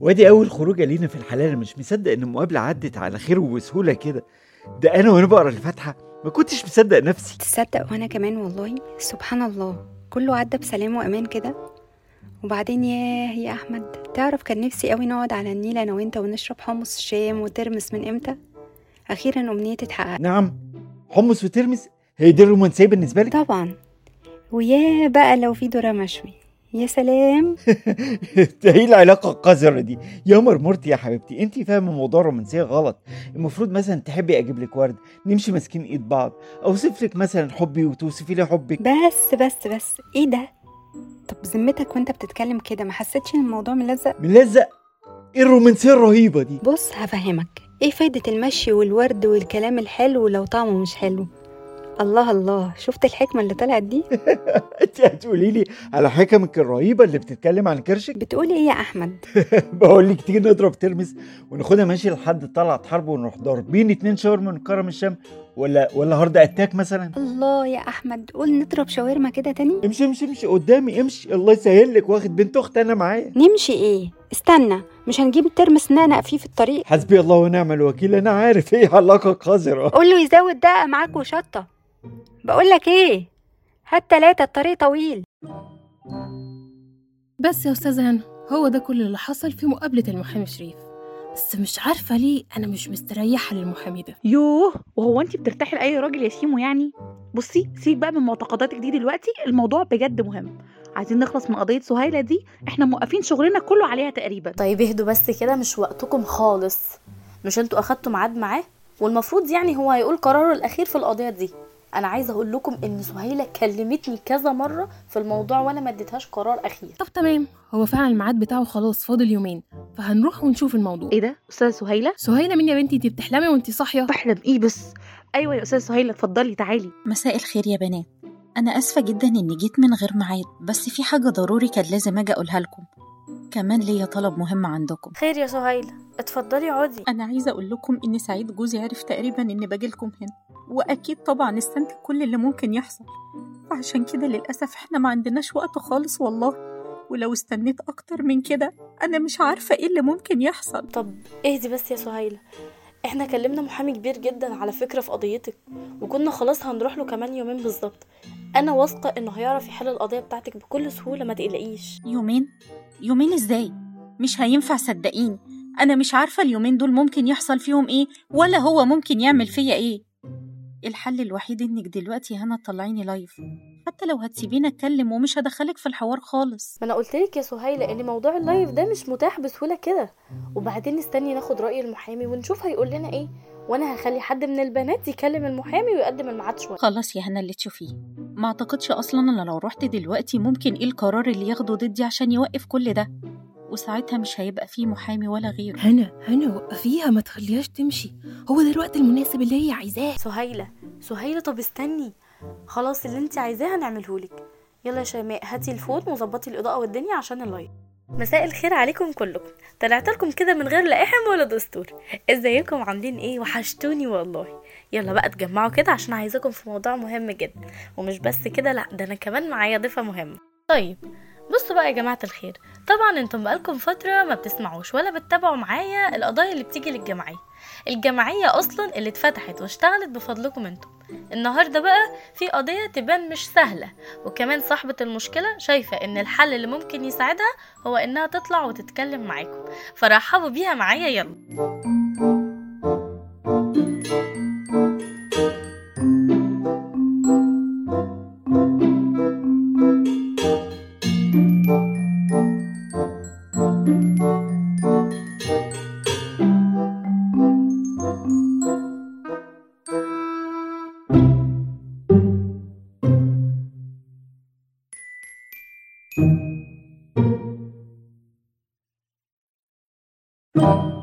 وادي أول خروجة لينا في الحلال. مش مصدق إن المقابلة عدت على خير وبسهوله كده. ده أنا وأنا بقرأ الفاتحة ما كنتش مصدق نفسي. تصدق وأنا كمان والله. سبحان الله. كله عدى بسلام وأمان كده. وبعدين ياه يا أحمد تعرف كان نفسي قوي نقعد على النيل أنا وأنت ونشرب حمص شام وترمس من إمتى؟ أخيرا امنيتي اتحققت نعم. حمص وترمس هي دي الرومانسية بالنسبة لك؟ طبعا. ويا بقى لو في ذرة مشوي. يا سلام. ده إيه العلاقة القذرة دي؟ يا مرمرتي يا حبيبتي. انت فاهمة موضوع الرومانسية غلط. المفروض مثلا تحبي أجيب لك ورد نمشي ماسكين إيد بعض أوصف لك مثلا حبي وتوصفي لي حبك. بس بس بس. إيه ده؟ طب ذمتك وأنت بتتكلم كده ما حسيتش إن الموضوع ملزق؟ ملزق؟ إيه الرومانسية الرهيبة دي؟ بص هفهمك. إيه فايدة المشي والورد والكلام الحلو لو طعمه مش حلو؟ الله الله. شفت الحكمة اللي طلعت دي؟ انت هتقولي لي على حكمك الرهيبة اللي بتتكلم عن كرشك؟ بتقولي إيه يا أحمد؟ بقول لك تيجي نضرب ترمس وناخدها ماشي لحد طلعت حرب ونروح ضاربين اتنين شاورما من كرم الشام. ولا ولا heart attack مثلا؟ الله يا أحمد. قول نضرب شاورما كده تاني. امشي امشي امشي. قدامي امشي. الله يسهل لك. واخد بنت اخت أنا معايا. نمشي إيه؟ استنى. مش هنجيب ترمس نقنق فيه في الطريق؟ حسبي الله ونعم الوكيل. أنا عارف. إيه علاقة قذرة. قول له يزود دقة معاك وشطة. بقول لك إيه؟ هات تلاتة الطريق طويل. بس يا أستاذة هنا هو ده كل اللي حصل في مقابلة المحامي شريف. بس مش عارفة ليه أنا مش مستريحة للمحامي ده. يوه وهو انت بترتاحي لأي راجل يا شيمو يعني؟ بصي سيبك بقى من معتقداتك دي دلوقتي الموضوع بجد مهم. عايزين نخلص من قضية سهيلة دي إحنا موقفين شغلنا كله عليها تقريبا. طيب اهدوا بس كده مش وقتكم خالص. مش أنتوا أخدتوا ميعاد معاه؟ والمفروض يعني هو هيقول قراره الأخير في القضية دي. أنا عايزه أقول لكم ان سهيله كلمتني كذا مره في الموضوع وأنا ما اديتهاش قرار اخير. طب تمام. هو فعلا الميعاد بتاعه خلاص فاضل يومين فهنروح ونشوف الموضوع. إيه ده؟ أستاذة سهيلة؟ سهيلة مين يا بنتي انتي بتحلمي وانتي صاحية. بحلم إيه بس؟ أيوه يا أستاذة سهيلة اتفضلي تعالي. مساء الخير يا بنات. أنا آسفة جدا إني جيت من غير ميعاد بس في حاجة ضروري كان لازم أجي أقولها لكم. كمان ليا طلب مهم عندكم. خير يا سهيلة. اتفضلي اقعدي. أنا عايزة أقول لكم إن سعيد جوزي عرف تقريبا إني باجيلكم هنا. وأكيد طبعا استنتج كل اللي ممكن يحصل. فعشان كده للأسف إحنا ما عندناش وقت خالص والله. ولو استنيت أكتر من كده أنا مش عارفة إيه اللي ممكن يحصل. طب اهدي بس يا سهيلة. إحنا كلمنا محامي كبير جدا على فكرة في قضيتك وكنا خلاص هنروح له كمان يومين بالظبط. أنا واثقة إنه هيعرف يحل القضية بتاعتك بكل سهولة ما تقلقيش. يومين؟ يومين إزاي؟ مش هينفع صدقيني. أنا مش عارفة اليومين دول ممكن يحصل فيهم إيه ولا هو ممكن يعمل فيا إيه. الحل الوحيد إنك دلوقتي هنا تطلعيني live حتى لو هتسيبيني أتكلم ومش هدخلك في الحوار خالص. ما أنا قلت لك يا سهيلة إن موضوع ال live ده مش متاح بسهولة كده. وبعدين استني ناخد رأي المحامي ونشوف هيقول لنا إيه. وأنا هخلي حد من البنات يكلم المحامي ويقدم الميعاد شوية. خلاص يا هنا اللي تشوفيه. ما أعتقدش أصلا أنا لو رحت دلوقتي ممكن إيه القرار اللي ياخده ضدي عشان يوقف كل ده. وساعتها مش هيبقى فيه محامي ولا غيره. هنا هنا وقفيها ما تخليهاش تمشي. هو ده الوقت المناسب اللي هي عايزاه. سهيلة سهيلة طب استني. خلاص اللي انت عايزاه هنعملهولك يلا يا شيماء هاتي الفون وظبطي الإضاءة والدنيا عشان اللايف مساء الخير عليكم كلكم. طلعت لكم كده من غير لا إحم ولا دستور. إزيكم؟ عاملين إيه؟ وحشتوني والله. يلا بقى اتجمعوا كده عشان عايزاكم في موضوع مهم جدا. ومش بس كده لأ ده أنا كمان معايا ضيفة مهمة. طيب بصوا بقى يا جماعة الخير طبعا أنتم بقالكم فترة ما بتسمعوش ولا بتتابعوا معايا القضايا اللي بتيجي للجمعية. الجمعية أصلا اللي اتفتحت واشتغلت بفضلكم أنتم. النهارده بقى في قضية تبان مش سهلة وكمان صاحبة المشكلة شايفة إن الحل اللي ممكن يساعدها هو إنها تطلع وتتكلم معاكم. فرحبوا بيها معايا يلا. thank you